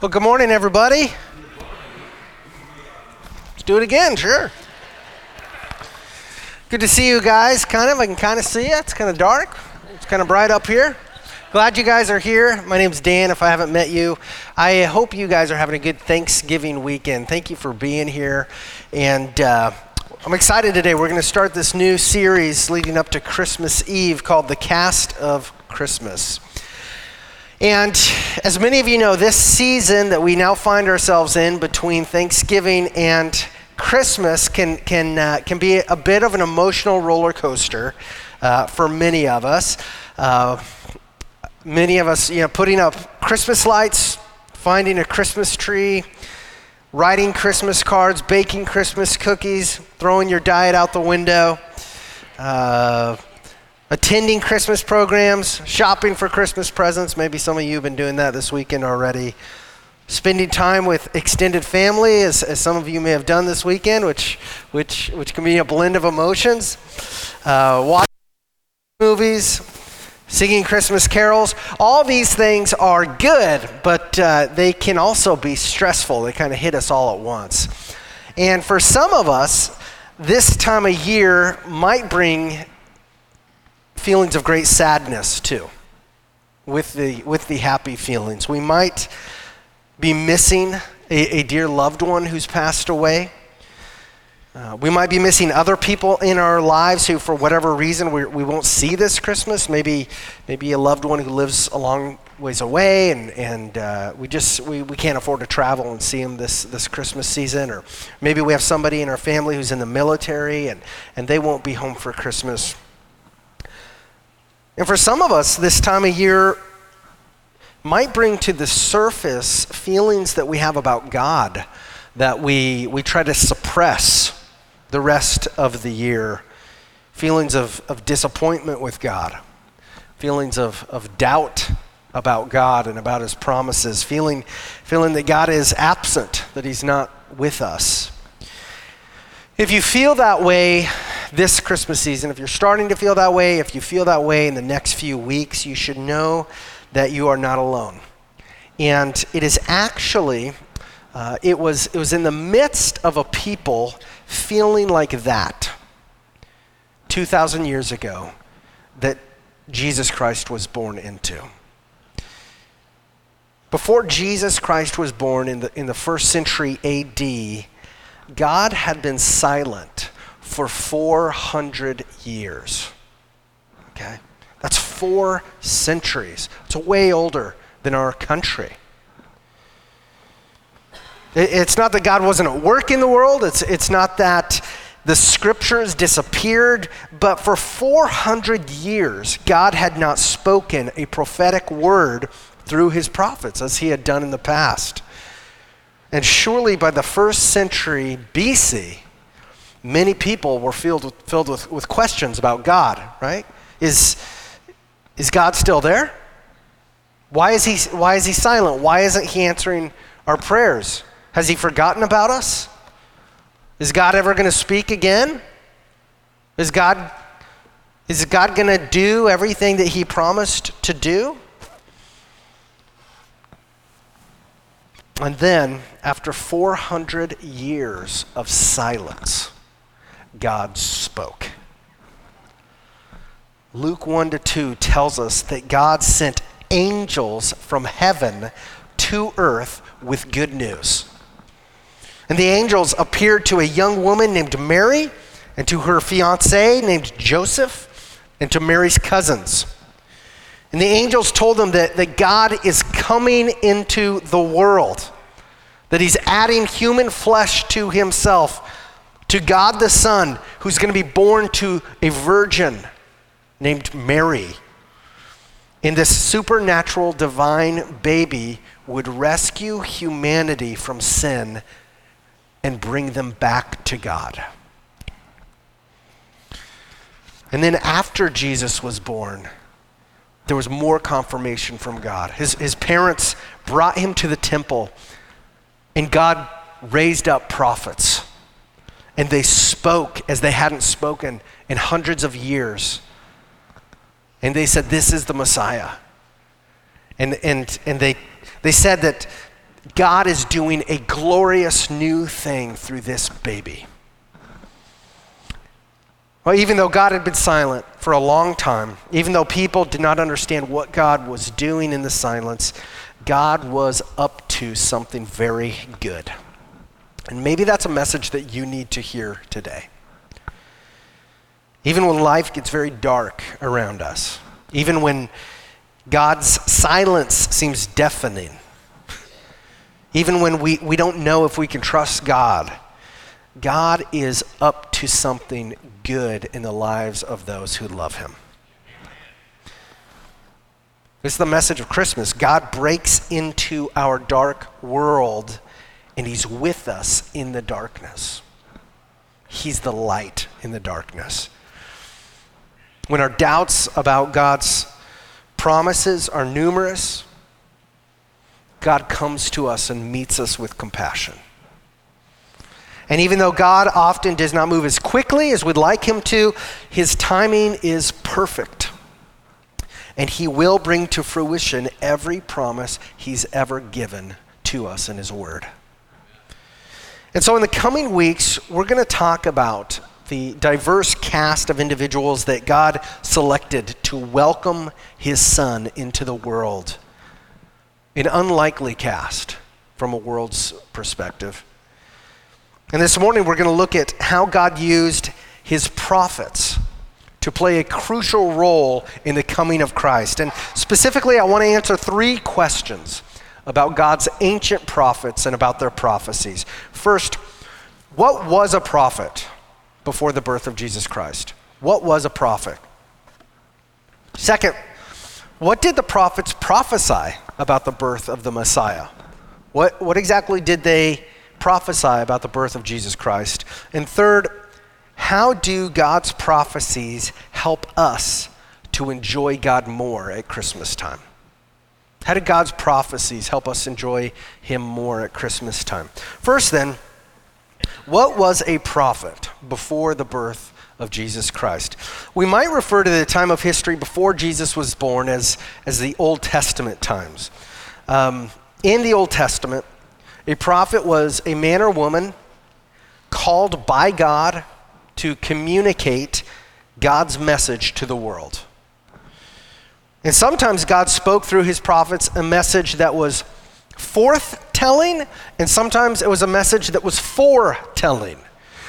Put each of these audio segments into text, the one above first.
Well, good morning, everybody. Let's do it again, sure. Good to see you guys, kind of. I can kind of see you. It's kind of dark, it's kind of bright up here. Glad you guys are here. My name's Dan, if I haven't met you. I hope you guys are having a good Thanksgiving weekend. Thank you for being here. And uh, I'm excited today. We're going to start this new series leading up to Christmas Eve called The Cast of Christmas. And as many of you know, this season that we now find ourselves in between Thanksgiving and Christmas can, can, uh, can be a bit of an emotional roller coaster uh, for many of us. Uh, many of us, you know, putting up Christmas lights, finding a Christmas tree, writing Christmas cards, baking Christmas cookies, throwing your diet out the window. Attending Christmas programs, shopping for Christmas presents. Maybe some of you have been doing that this weekend already. Spending time with extended family, as, as some of you may have done this weekend, which, which, which can be a blend of emotions. Uh, watching movies, singing Christmas carols. All these things are good, but uh, they can also be stressful. They kind of hit us all at once. And for some of us, this time of year might bring feelings of great sadness too, with the, with the happy feelings. We might be missing a, a dear loved one who's passed away. Uh, we might be missing other people in our lives who, for whatever reason, we, we won't see this Christmas. Maybe, maybe a loved one who lives a long ways away, and, and uh, we just we, we can't afford to travel and see them this, this Christmas season. Or maybe we have somebody in our family who's in the military, and, and they won't be home for Christmas. And for some of us, this time of year might bring to the surface feelings that we have about God that we, we try to suppress the rest of the year. Feelings of, of disappointment with God, feelings of, of doubt about God and about His promises, feeling, feeling that God is absent, that He's not with us. If you feel that way, this Christmas season, if you're starting to feel that way, if you feel that way in the next few weeks, you should know that you are not alone. And it is actually, uh, it, was, it was in the midst of a people feeling like that 2,000 years ago that Jesus Christ was born into. Before Jesus Christ was born in the, in the first century AD, God had been silent for 400 years. Okay? That's four centuries. It's way older than our country. It's not that God wasn't at work in the world, it's, it's not that the scriptures disappeared, but for 400 years, God had not spoken a prophetic word through his prophets as he had done in the past. And surely by the first century BC, many people were filled with, filled with, with questions about God, right? Is, is God still there? Why is, he, why is he silent? Why isn't he answering our prayers? Has he forgotten about us? Is God ever going to speak again? Is God, is God going to do everything that he promised to do? And then, after 400 years of silence, God spoke. Luke 1 to 2 tells us that God sent angels from heaven to earth with good news. And the angels appeared to a young woman named Mary and to her fiance named Joseph and to Mary's cousins. And the angels told them that, that God is coming into the world, that he's adding human flesh to himself to God the Son, who's going to be born to a virgin named Mary. And this supernatural divine baby would rescue humanity from sin and bring them back to God. And then after Jesus was born, there was more confirmation from God. His, his parents brought him to the temple, and God raised up prophets and they spoke as they hadn't spoken in hundreds of years. And they said, This is the Messiah. And, and, and they, they said that God is doing a glorious new thing through this baby. Well, even though God had been silent for a long time, even though people did not understand what God was doing in the silence, God was up to something very good. And maybe that's a message that you need to hear today. Even when life gets very dark around us, even when God's silence seems deafening, even when we, we don't know if we can trust God, God is up to something good in the lives of those who love Him. This is the message of Christmas. God breaks into our dark world and He's with us in the darkness. He's the light in the darkness. When our doubts about God's promises are numerous, God comes to us and meets us with compassion. And even though God often does not move as quickly as we'd like him to, his timing is perfect. And he will bring to fruition every promise he's ever given to us in his word. And so, in the coming weeks, we're going to talk about the diverse cast of individuals that God selected to welcome his son into the world an unlikely cast from a world's perspective. And this morning we're going to look at how God used his prophets to play a crucial role in the coming of Christ. And specifically, I want to answer three questions about God's ancient prophets and about their prophecies. First, what was a prophet before the birth of Jesus Christ? What was a prophet? Second, what did the prophets prophesy about the birth of the Messiah? What, what exactly did they prophesy about the birth of Jesus Christ? And third, how do God's prophecies help us to enjoy God more at Christmas time? How do God's prophecies help us enjoy Him more at Christmas time? First, then, what was a prophet before the birth of Jesus Christ. We might refer to the time of history before Jesus was born as, as the Old Testament times. Um, in the Old Testament, a prophet was a man or woman called by God to communicate God's message to the world. And sometimes God spoke through his prophets a message that was forth telling, and sometimes it was a message that was foretelling.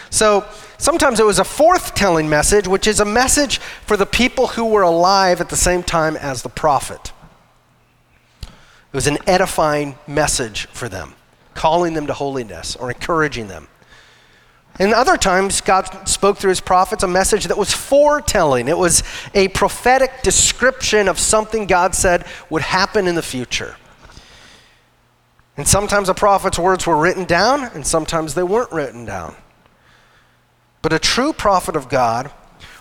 So sometimes it was a forth telling message, which is a message for the people who were alive at the same time as the prophet. It was an edifying message for them, calling them to holiness or encouraging them. And other times, God spoke through his prophets a message that was foretelling. It was a prophetic description of something God said would happen in the future. And sometimes a prophet's words were written down, and sometimes they weren't written down. But a true prophet of God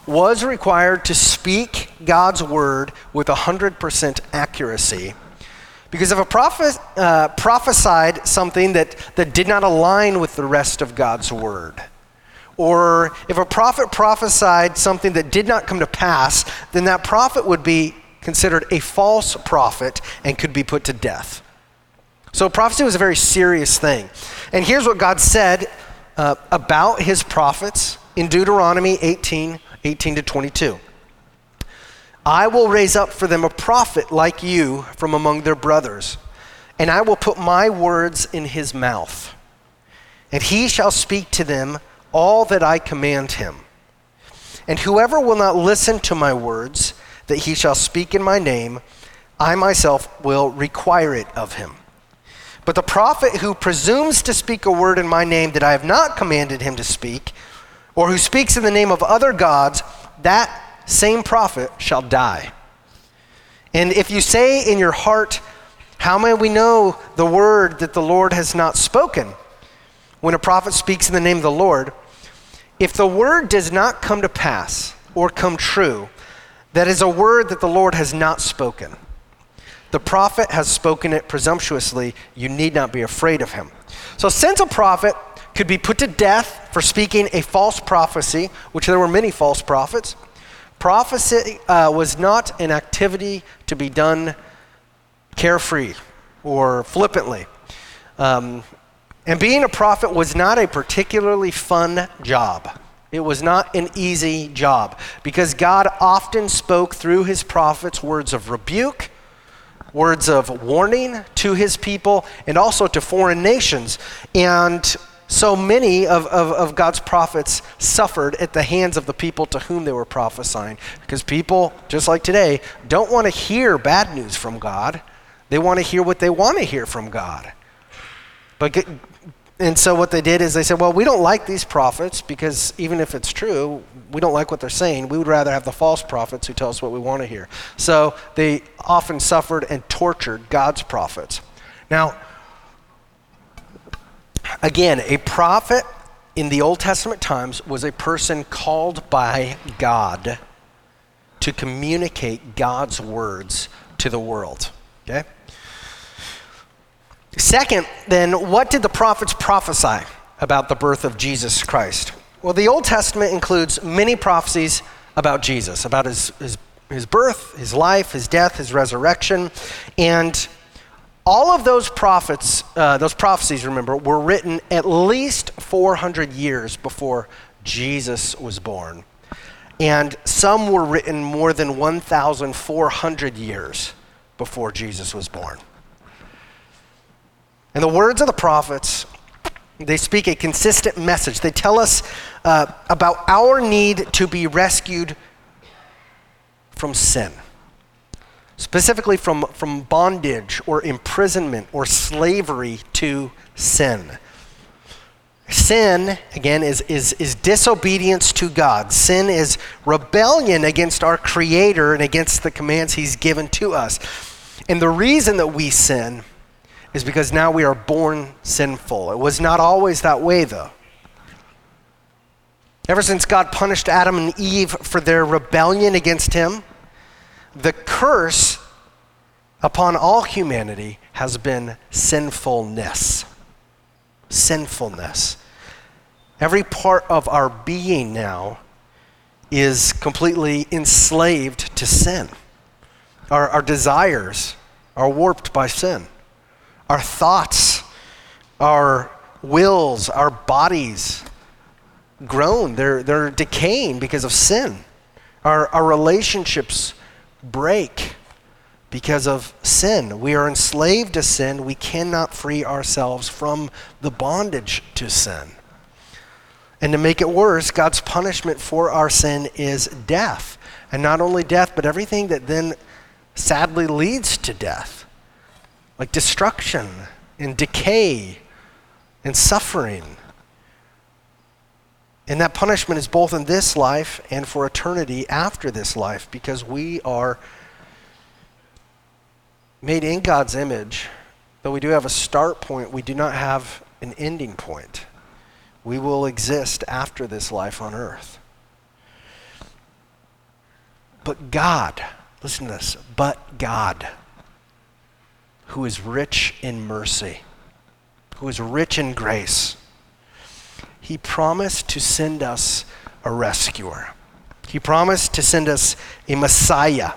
was required to speak God's word with 100% accuracy. Because if a prophet uh, prophesied something that, that did not align with the rest of God's word, or if a prophet prophesied something that did not come to pass, then that prophet would be considered a false prophet and could be put to death. So prophecy was a very serious thing. And here's what God said uh, about his prophets in Deuteronomy 18 18 to 22. I will raise up for them a prophet like you from among their brothers, and I will put my words in his mouth, and he shall speak to them all that I command him. And whoever will not listen to my words that he shall speak in my name, I myself will require it of him. But the prophet who presumes to speak a word in my name that I have not commanded him to speak, or who speaks in the name of other gods, that same prophet shall die. And if you say in your heart, How may we know the word that the Lord has not spoken? When a prophet speaks in the name of the Lord, if the word does not come to pass or come true, that is a word that the Lord has not spoken. The prophet has spoken it presumptuously. You need not be afraid of him. So, since a prophet could be put to death for speaking a false prophecy, which there were many false prophets, prophecy uh, was not an activity to be done carefree or flippantly. Um, and being a prophet was not a particularly fun job. It was not an easy job because God often spoke through his prophets words of rebuke, words of warning to his people, and also to foreign nations. And so many of, of, of, God's prophets suffered at the hands of the people to whom they were prophesying. Because people, just like today, don't want to hear bad news from God. They want to hear what they want to hear from God. But and so what they did is they said, well, we don't like these prophets because even if it's true, we don't like what they're saying. We would rather have the false prophets who tell us what we want to hear. So they often suffered and tortured God's prophets. Now, again, a prophet in the Old Testament times was a person called by God to communicate God's words to the world. Okay? Second, then, what did the prophets prophesy about the birth of Jesus Christ? Well, the Old Testament includes many prophecies about Jesus, about his, his, his birth, his life, his death, his resurrection. And all of those prophets, uh, those prophecies, remember, were written at least 400 years before Jesus was born. And some were written more than 1,400 years before Jesus was born. And the words of the prophets, they speak a consistent message. They tell us uh, about our need to be rescued from sin, specifically from, from bondage or imprisonment or slavery to sin. Sin, again, is, is, is disobedience to God. Sin is rebellion against our Creator and against the commands He's given to us. And the reason that we sin is because now we are born sinful. It was not always that way, though. Ever since God punished Adam and Eve for their rebellion against Him, the curse upon all humanity has been sinfulness. Sinfulness. Every part of our being now is completely enslaved to sin. Our, our desires are warped by sin our thoughts, our wills, our bodies groan. They're, they're decaying because of sin. Our, our relationships break because of sin. We are enslaved to sin. We cannot free ourselves from the bondage to sin. And to make it worse, God's punishment for our sin is death. And not only death, but everything that then sadly leads to death like destruction and decay and suffering. And that punishment is both in this life and for eternity after this life because we are made in God's image. Though we do have a start point, we do not have an ending point. We will exist after this life on earth. But God, listen to this, but God who is rich in mercy, who is rich in grace. He promised to send us a rescuer. He promised to send us a Messiah,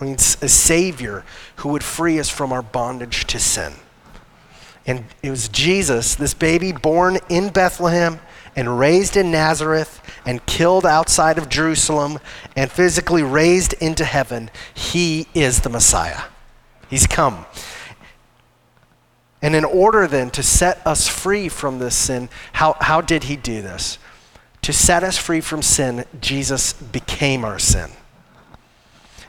means a Savior who would free us from our bondage to sin. And it was Jesus, this baby born in Bethlehem and raised in Nazareth and killed outside of Jerusalem and physically raised into heaven. He is the Messiah. He's come. And in order then to set us free from this sin, how, how did he do this? To set us free from sin, Jesus became our sin.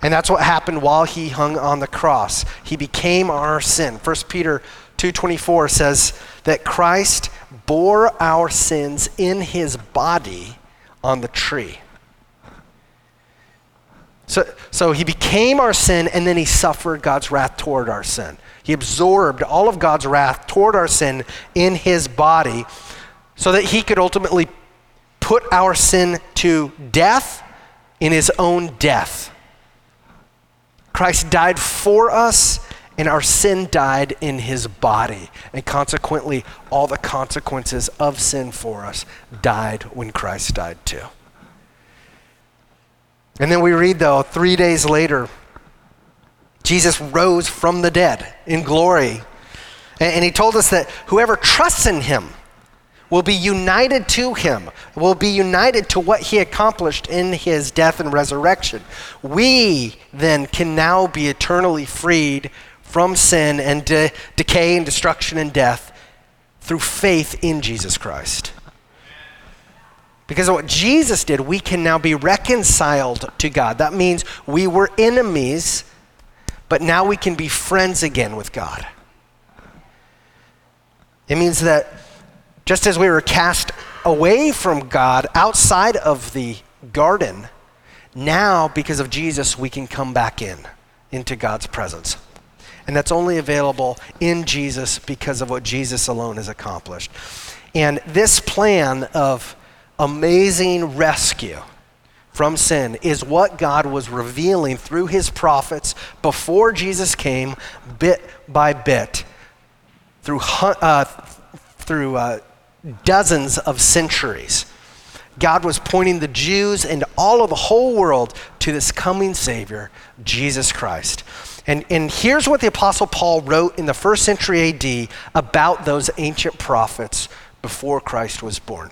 And that's what happened while he hung on the cross. He became our sin. 1 Peter 2:24 says that Christ bore our sins in his body on the tree. So, so he became our sin and then he suffered God's wrath toward our sin. He absorbed all of God's wrath toward our sin in his body so that he could ultimately put our sin to death in his own death. Christ died for us, and our sin died in his body. And consequently, all the consequences of sin for us died when Christ died too. And then we read, though, three days later, Jesus rose from the dead in glory. And he told us that whoever trusts in him will be united to him, will be united to what he accomplished in his death and resurrection. We then can now be eternally freed from sin and de- decay and destruction and death through faith in Jesus Christ. Because of what Jesus did, we can now be reconciled to God. That means we were enemies, but now we can be friends again with God. It means that just as we were cast away from God outside of the garden, now, because of Jesus, we can come back in, into God's presence. And that's only available in Jesus because of what Jesus alone has accomplished. And this plan of amazing rescue from sin is what God was revealing through his prophets before Jesus came, bit by bit, through, uh, through uh, dozens of centuries. God was pointing the Jews and all of the whole world to this coming Savior, Jesus Christ. And, and here's what the Apostle Paul wrote in the first century AD about those ancient prophets before Christ was born.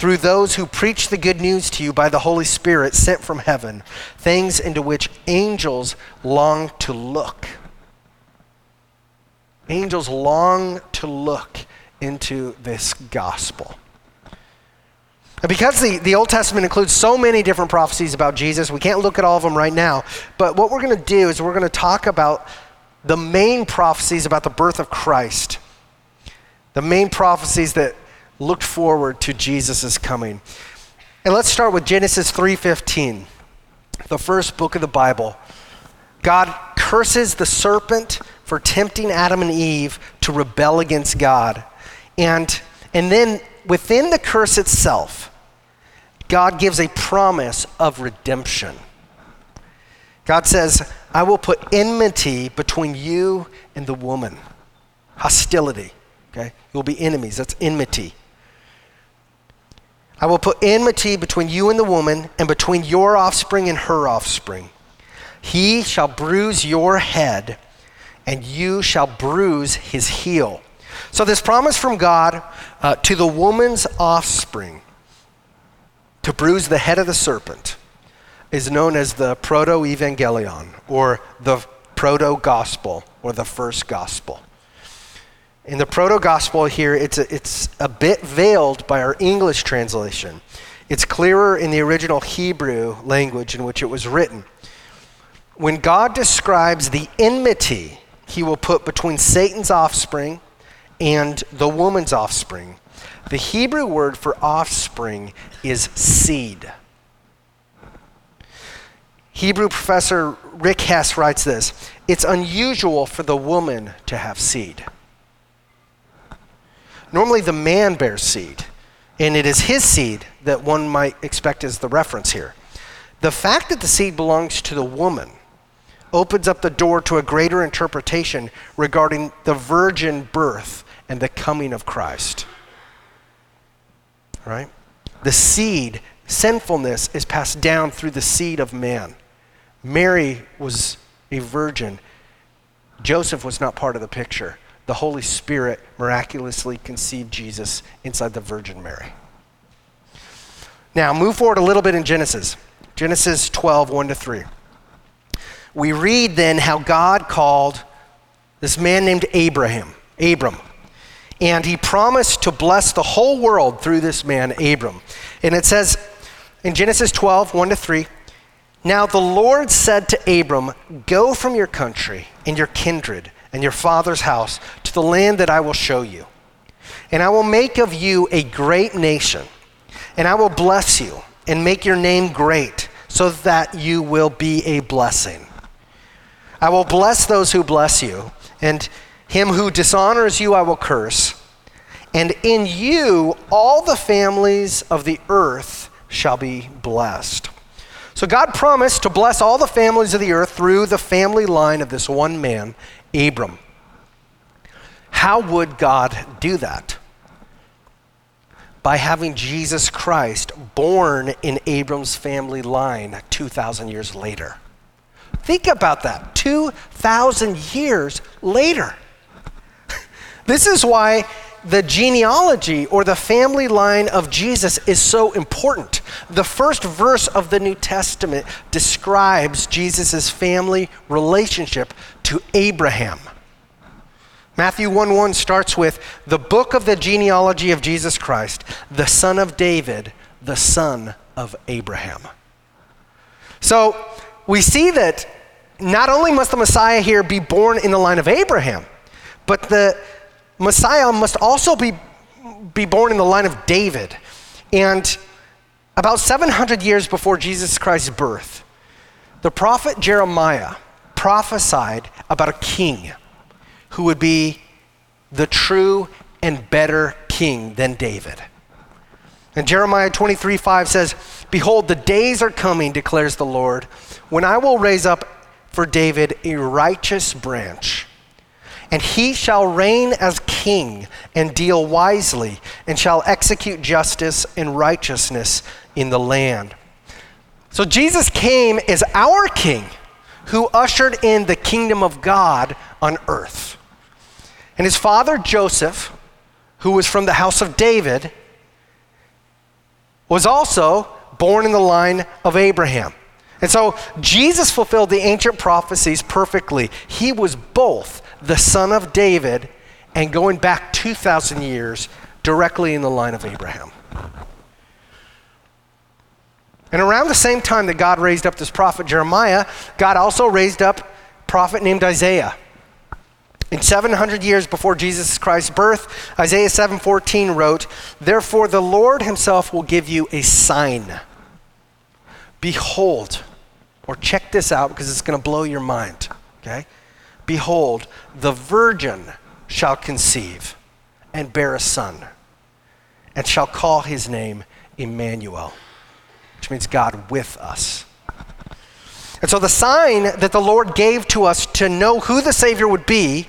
through those who preach the good news to you by the Holy Spirit sent from heaven, things into which angels long to look angels long to look into this gospel. And because the, the Old Testament includes so many different prophecies about Jesus, we can't look at all of them right now. But what we're going to do is we're going to talk about the main prophecies about the birth of Christ, the main prophecies that looked forward to Jesus' coming. And let's start with Genesis 3:15, the first book of the Bible. God curses the serpent for tempting Adam and Eve to rebel against God. And, and then within the curse itself, God gives a promise of redemption. God says, I will put enmity between you and the woman. Hostility. Okay? You'll be enemies. That's enmity. I will put enmity between you and the woman, and between your offspring and her offspring. He shall bruise your head, and you shall bruise his heel. So, this promise from God uh, to the woman's offspring to bruise the head of the serpent is known as the proto evangelion or the proto gospel or the first gospel. In the proto gospel here, it's a, it's a bit veiled by our English translation. It's clearer in the original Hebrew language in which it was written. When God describes the enmity he will put between Satan's offspring and the woman's offspring. The Hebrew word for offspring is seed. Hebrew professor Rick Hess writes this It's unusual for the woman to have seed. Normally, the man bears seed, and it is his seed that one might expect as the reference here. The fact that the seed belongs to the woman opens up the door to a greater interpretation regarding the virgin birth and the coming of Christ. Right? The seed, sinfulness, is passed down through the seed of man. Mary was a virgin. Joseph was not part of the picture. The Holy Spirit miraculously conceived Jesus inside the Virgin Mary. Now, move forward a little bit in Genesis. Genesis 12, 1 to 3 we read then how God called this man named Abraham, Abram. And he promised to bless the whole world through this man, Abram. And it says in Genesis 12, 1 to 3, Now the Lord said to Abram, Go from your country and your kindred and your father's house to the land that I will show you. And I will make of you a great nation, and I will bless you and make your name great, so that you will be a blessing. I will bless those who bless you, and Him who dishonors you, I will curse. And in you, all the families of the earth shall be blessed. So God promised to bless all the families of the earth through the family line of this one man, Abram. How would God do that? By having Jesus Christ born in Abram's family line 2,000 years later. Think about that 2,000 years later. this is why the genealogy or the family line of Jesus is so important. The first verse of the New Testament describes Jesus' family relationship to Abraham. Matthew 1 1 starts with the book of the genealogy of Jesus Christ, the son of David, the son of Abraham. So we see that not only must the Messiah here be born in the line of Abraham, but the Messiah must also be, be born in the line of David. And about 700 years before Jesus Christ's birth, the prophet Jeremiah prophesied about a king who would be the true and better king than David. And Jeremiah 23 5 says, Behold, the days are coming, declares the Lord, when I will raise up for David a righteous branch and he shall reign as king and deal wisely, and shall execute justice and righteousness in the land. So Jesus came as our king who ushered in the kingdom of God on earth. And his father Joseph, who was from the house of David, was also born in the line of Abraham. And so Jesus fulfilled the ancient prophecies perfectly. He was both the son of David and going back 2,000 years directly in the line of Abraham. And around the same time that God raised up this prophet Jeremiah, God also raised up a prophet named Isaiah. In 700 years before Jesus Christ's birth, Isaiah 7:14 wrote, "Therefore the Lord himself will give you a sign. Behold, or check this out because it's going to blow your mind, okay? Behold, the virgin shall conceive and bear a son, and shall call his name Emmanuel, which means God with us. And so, the sign that the Lord gave to us to know who the Savior would be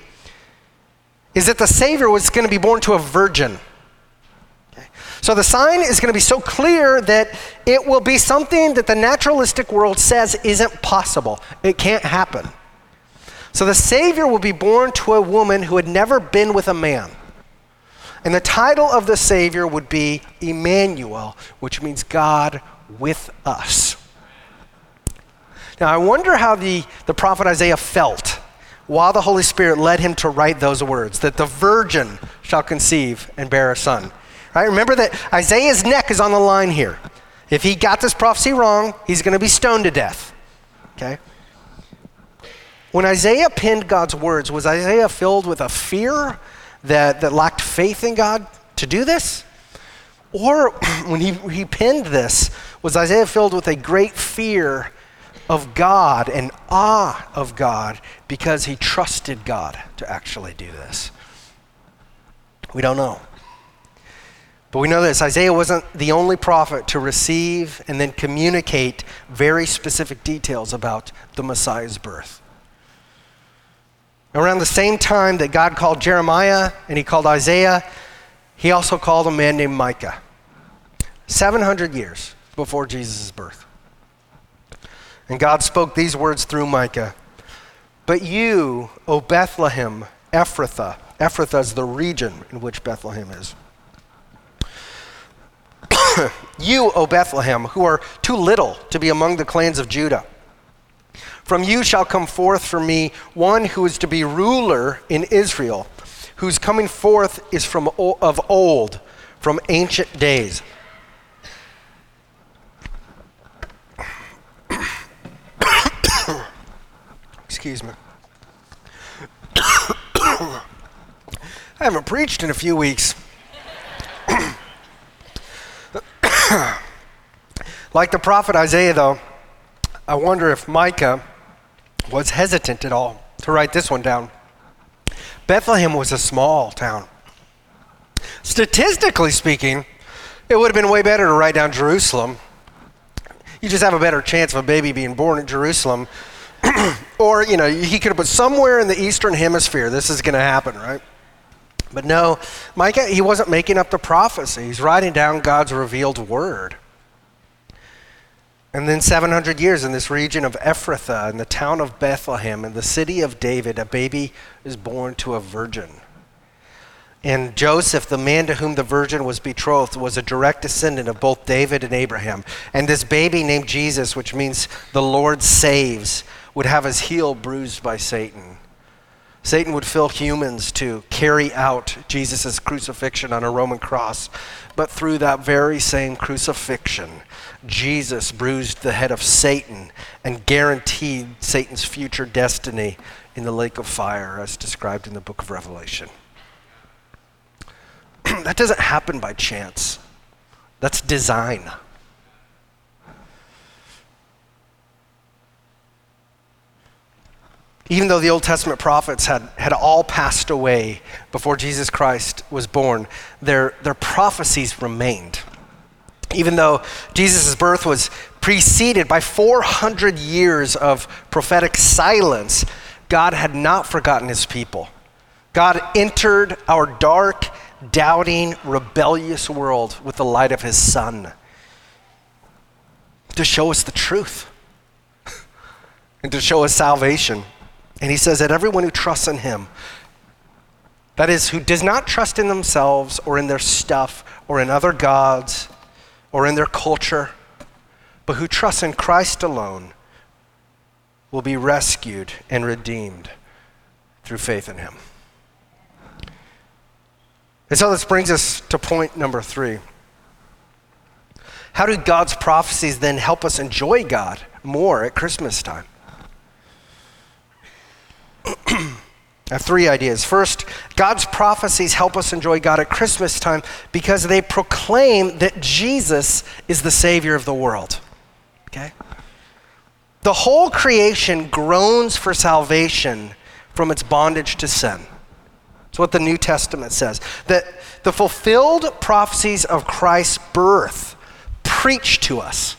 is that the Savior was going to be born to a virgin. So, the sign is going to be so clear that it will be something that the naturalistic world says isn't possible, it can't happen. So the Savior will be born to a woman who had never been with a man. And the title of the Savior would be Emmanuel, which means God with us. Now, I wonder how the, the prophet Isaiah felt while the Holy Spirit led him to write those words that the virgin shall conceive and bear a son. Right? Remember that Isaiah's neck is on the line here. If he got this prophecy wrong, he's going to be stoned to death. Okay? When Isaiah penned God's words, was Isaiah filled with a fear that, that lacked faith in God to do this? Or when he, he penned this, was Isaiah filled with a great fear of God and awe of God because he trusted God to actually do this? We don't know. But we know this Isaiah wasn't the only prophet to receive and then communicate very specific details about the Messiah's birth. Around the same time that God called Jeremiah and he called Isaiah, he also called a man named Micah. 700 years before Jesus' birth. And God spoke these words through Micah But you, O Bethlehem, Ephrathah, Ephrathah is the region in which Bethlehem is. you, O Bethlehem, who are too little to be among the clans of Judah. From you shall come forth for me one who is to be ruler in Israel, whose coming forth is from of old, from ancient days. Excuse me. I haven't preached in a few weeks. like the prophet Isaiah, though, I wonder if Micah was hesitant at all to write this one down. Bethlehem was a small town. Statistically speaking, it would have been way better to write down Jerusalem. You just have a better chance of a baby being born in Jerusalem. or, you know, he could have put somewhere in the eastern hemisphere, this is going to happen, right? But no, Micah, he wasn't making up the prophecy. He's writing down God's revealed word. And then 700 years in this region of Ephrathah, in the town of Bethlehem, in the city of David, a baby is born to a virgin. And Joseph, the man to whom the virgin was betrothed, was a direct descendant of both David and Abraham. And this baby named Jesus, which means the Lord saves, would have his heel bruised by Satan. Satan would fill humans to carry out Jesus' crucifixion on a Roman cross. But through that very same crucifixion, Jesus bruised the head of Satan and guaranteed Satan's future destiny in the lake of fire, as described in the book of Revelation. that doesn't happen by chance, that's design. Even though the Old Testament prophets had, had all passed away before Jesus Christ was born, their, their prophecies remained. Even though Jesus' birth was preceded by 400 years of prophetic silence, God had not forgotten his people. God entered our dark, doubting, rebellious world with the light of his Son to show us the truth and to show us salvation. And he says that everyone who trusts in him, that is, who does not trust in themselves or in their stuff or in other gods or in their culture, but who trusts in Christ alone, will be rescued and redeemed through faith in him. And so this brings us to point number three. How do God's prophecies then help us enjoy God more at Christmas time? I have three ideas. First, God's prophecies help us enjoy God at Christmas time because they proclaim that Jesus is the Savior of the world. Okay? The whole creation groans for salvation from its bondage to sin. That's what the New Testament says. That the fulfilled prophecies of Christ's birth preach to us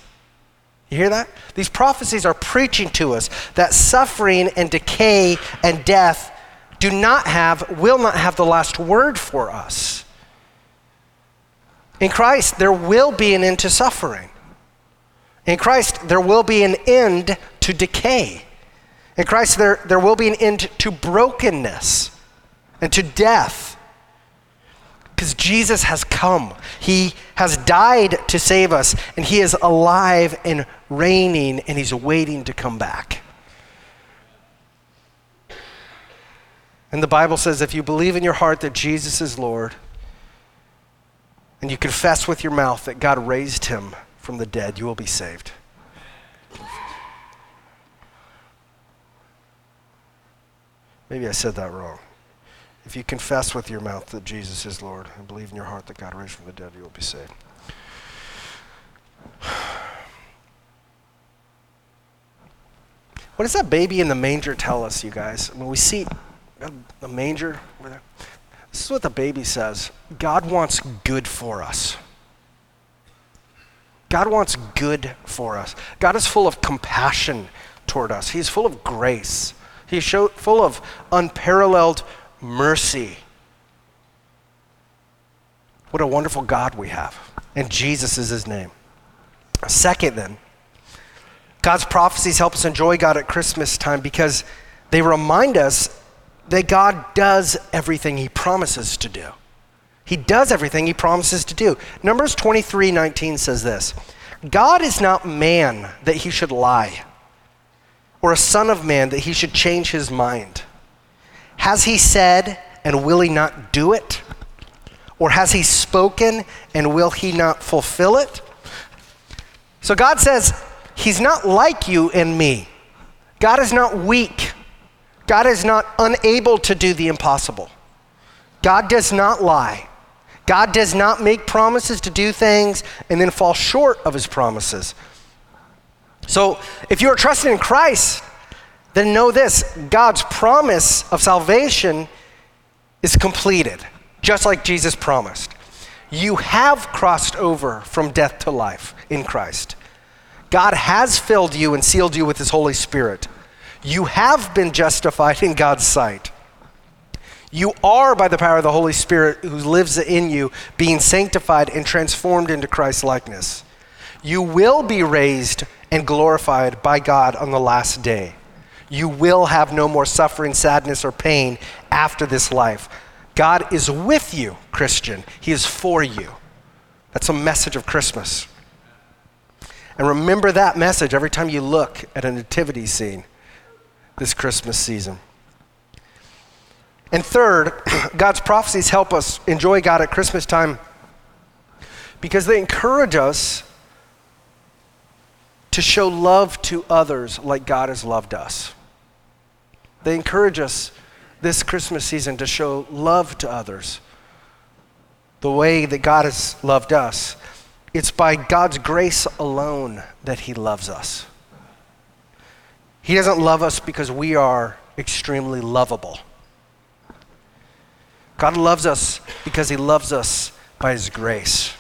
you hear that? These prophecies are preaching to us that suffering and decay and death do not have, will not have the last word for us. In Christ, there will be an end to suffering. In Christ, there will be an end to decay. In Christ, there, there will be an end to brokenness and to death. Because Jesus has come. He has died to save us, and He is alive and reigning, and He's waiting to come back. And the Bible says if you believe in your heart that Jesus is Lord, and you confess with your mouth that God raised him from the dead, you will be saved. Maybe I said that wrong. If you confess with your mouth that Jesus is Lord and believe in your heart that God raised him from the dead, you will be saved. What does that baby in the manger tell us, you guys? When we see the manger this is what the baby says God wants good for us. God wants good for us. God is full of compassion toward us, He's full of grace, He's full of unparalleled mercy. What a wonderful God we have. And Jesus is his name. Second, then, God's prophecies help us enjoy God at Christmas time because they remind us that God does everything he promises to do. He does everything he promises to do. Numbers 23 19 says this God is not man that he should lie, or a son of man that he should change his mind. Has he said, and will he not do it? Or has he spoken, and will he not fulfill it? So God says, He's not like you and me. God is not weak. God is not unable to do the impossible. God does not lie. God does not make promises to do things and then fall short of his promises. So if you are trusting in Christ, then know this God's promise of salvation is completed, just like Jesus promised. You have crossed over from death to life in Christ. God has filled you and sealed you with His Holy Spirit. You have been justified in God's sight. You are, by the power of the Holy Spirit who lives in you, being sanctified and transformed into Christ's likeness. You will be raised and glorified by God on the last day. You will have no more suffering, sadness, or pain after this life. God is with you, Christian. He is for you. That's a message of Christmas. And remember that message every time you look at a nativity scene this Christmas season. And third, God's prophecies help us enjoy God at Christmas time because they encourage us to show love to others like God has loved us. They encourage us this Christmas season to show love to others the way that God has loved us. It's by God's grace alone that He loves us. He doesn't love us because we are extremely lovable. God loves us because He loves us by His grace.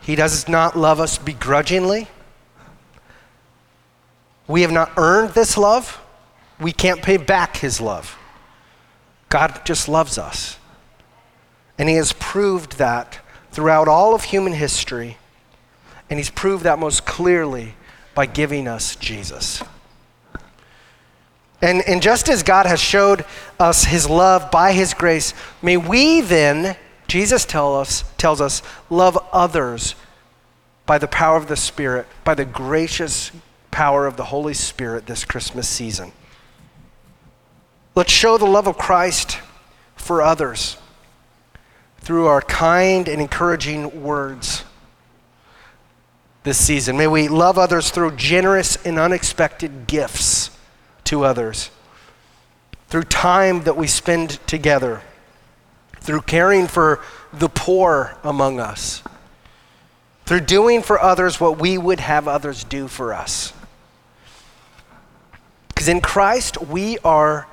He does not love us begrudgingly. We have not earned this love. We can't pay back His love. God just loves us. And He has proved that throughout all of human history, and He's proved that most clearly by giving us Jesus. And, and just as God has showed us His love by His grace, may we then, Jesus tell us, tells us, love others by the power of the Spirit, by the gracious power of the Holy Spirit this Christmas season. Let's show the love of Christ for others through our kind and encouraging words this season. May we love others through generous and unexpected gifts to others, through time that we spend together, through caring for the poor among us, through doing for others what we would have others do for us. Because in Christ, we are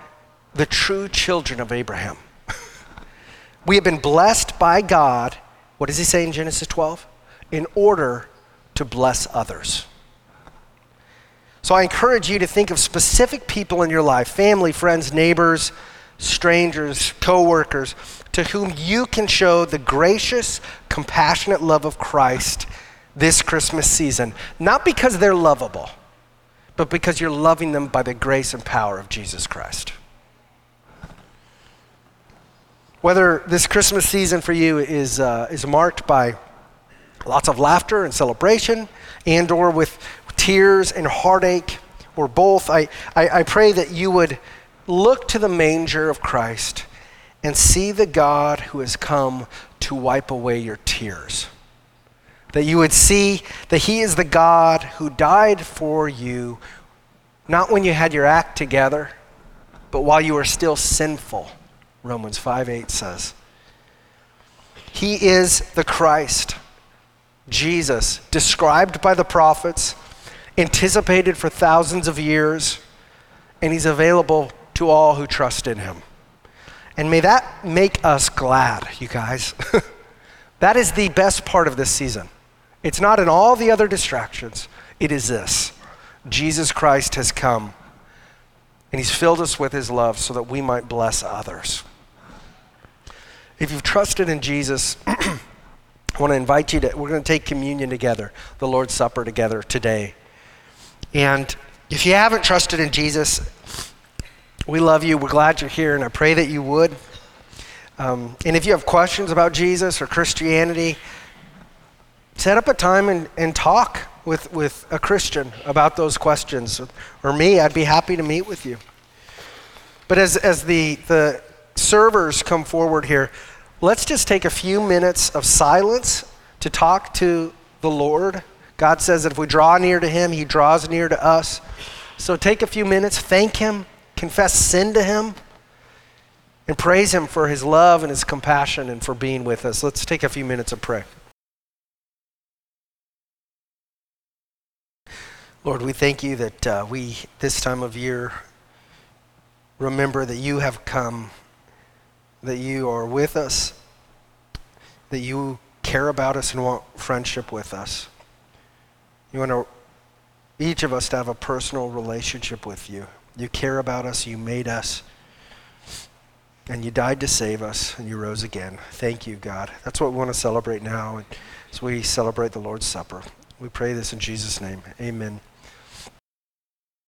the true children of Abraham. We have been blessed by God, what does he say in Genesis 12? In order to bless others. So I encourage you to think of specific people in your life family, friends, neighbors, strangers, coworkers to whom you can show the gracious, compassionate love of Christ this Christmas season. Not because they're lovable, but because you're loving them by the grace and power of Jesus Christ. Whether this Christmas season for you is, uh, is marked by lots of laughter and celebration, and or with tears and heartache, or both, I, I, I pray that you would look to the manger of Christ and see the God who has come to wipe away your tears. That you would see that He is the God who died for you, not when you had your act together, but while you were still sinful Romans 5 8 says. He is the Christ, Jesus, described by the prophets, anticipated for thousands of years, and he's available to all who trust in him. And may that make us glad, you guys. that is the best part of this season. It's not in all the other distractions, it is this Jesus Christ has come, and he's filled us with his love so that we might bless others. If you've trusted in Jesus, I want to invite you to, we're going to take communion together, the Lord's Supper together today. And if you haven't trusted in Jesus, we love you. We're glad you're here, and I pray that you would. Um, and if you have questions about Jesus or Christianity, set up a time and, and talk with, with a Christian about those questions. Or me, I'd be happy to meet with you. But as, as the, the servers come forward here, let's just take a few minutes of silence to talk to the Lord. God says that if we draw near to Him, He draws near to us. So take a few minutes, thank Him, confess sin to Him, and praise Him for His love and His compassion and for being with us. Let's take a few minutes of prayer. Lord, we thank you that uh, we, this time of year, remember that you have come that you are with us, that you care about us and want friendship with us. You want to, each of us to have a personal relationship with you. You care about us, you made us, and you died to save us, and you rose again. Thank you, God. That's what we want to celebrate now as we celebrate the Lord's Supper. We pray this in Jesus' name. Amen.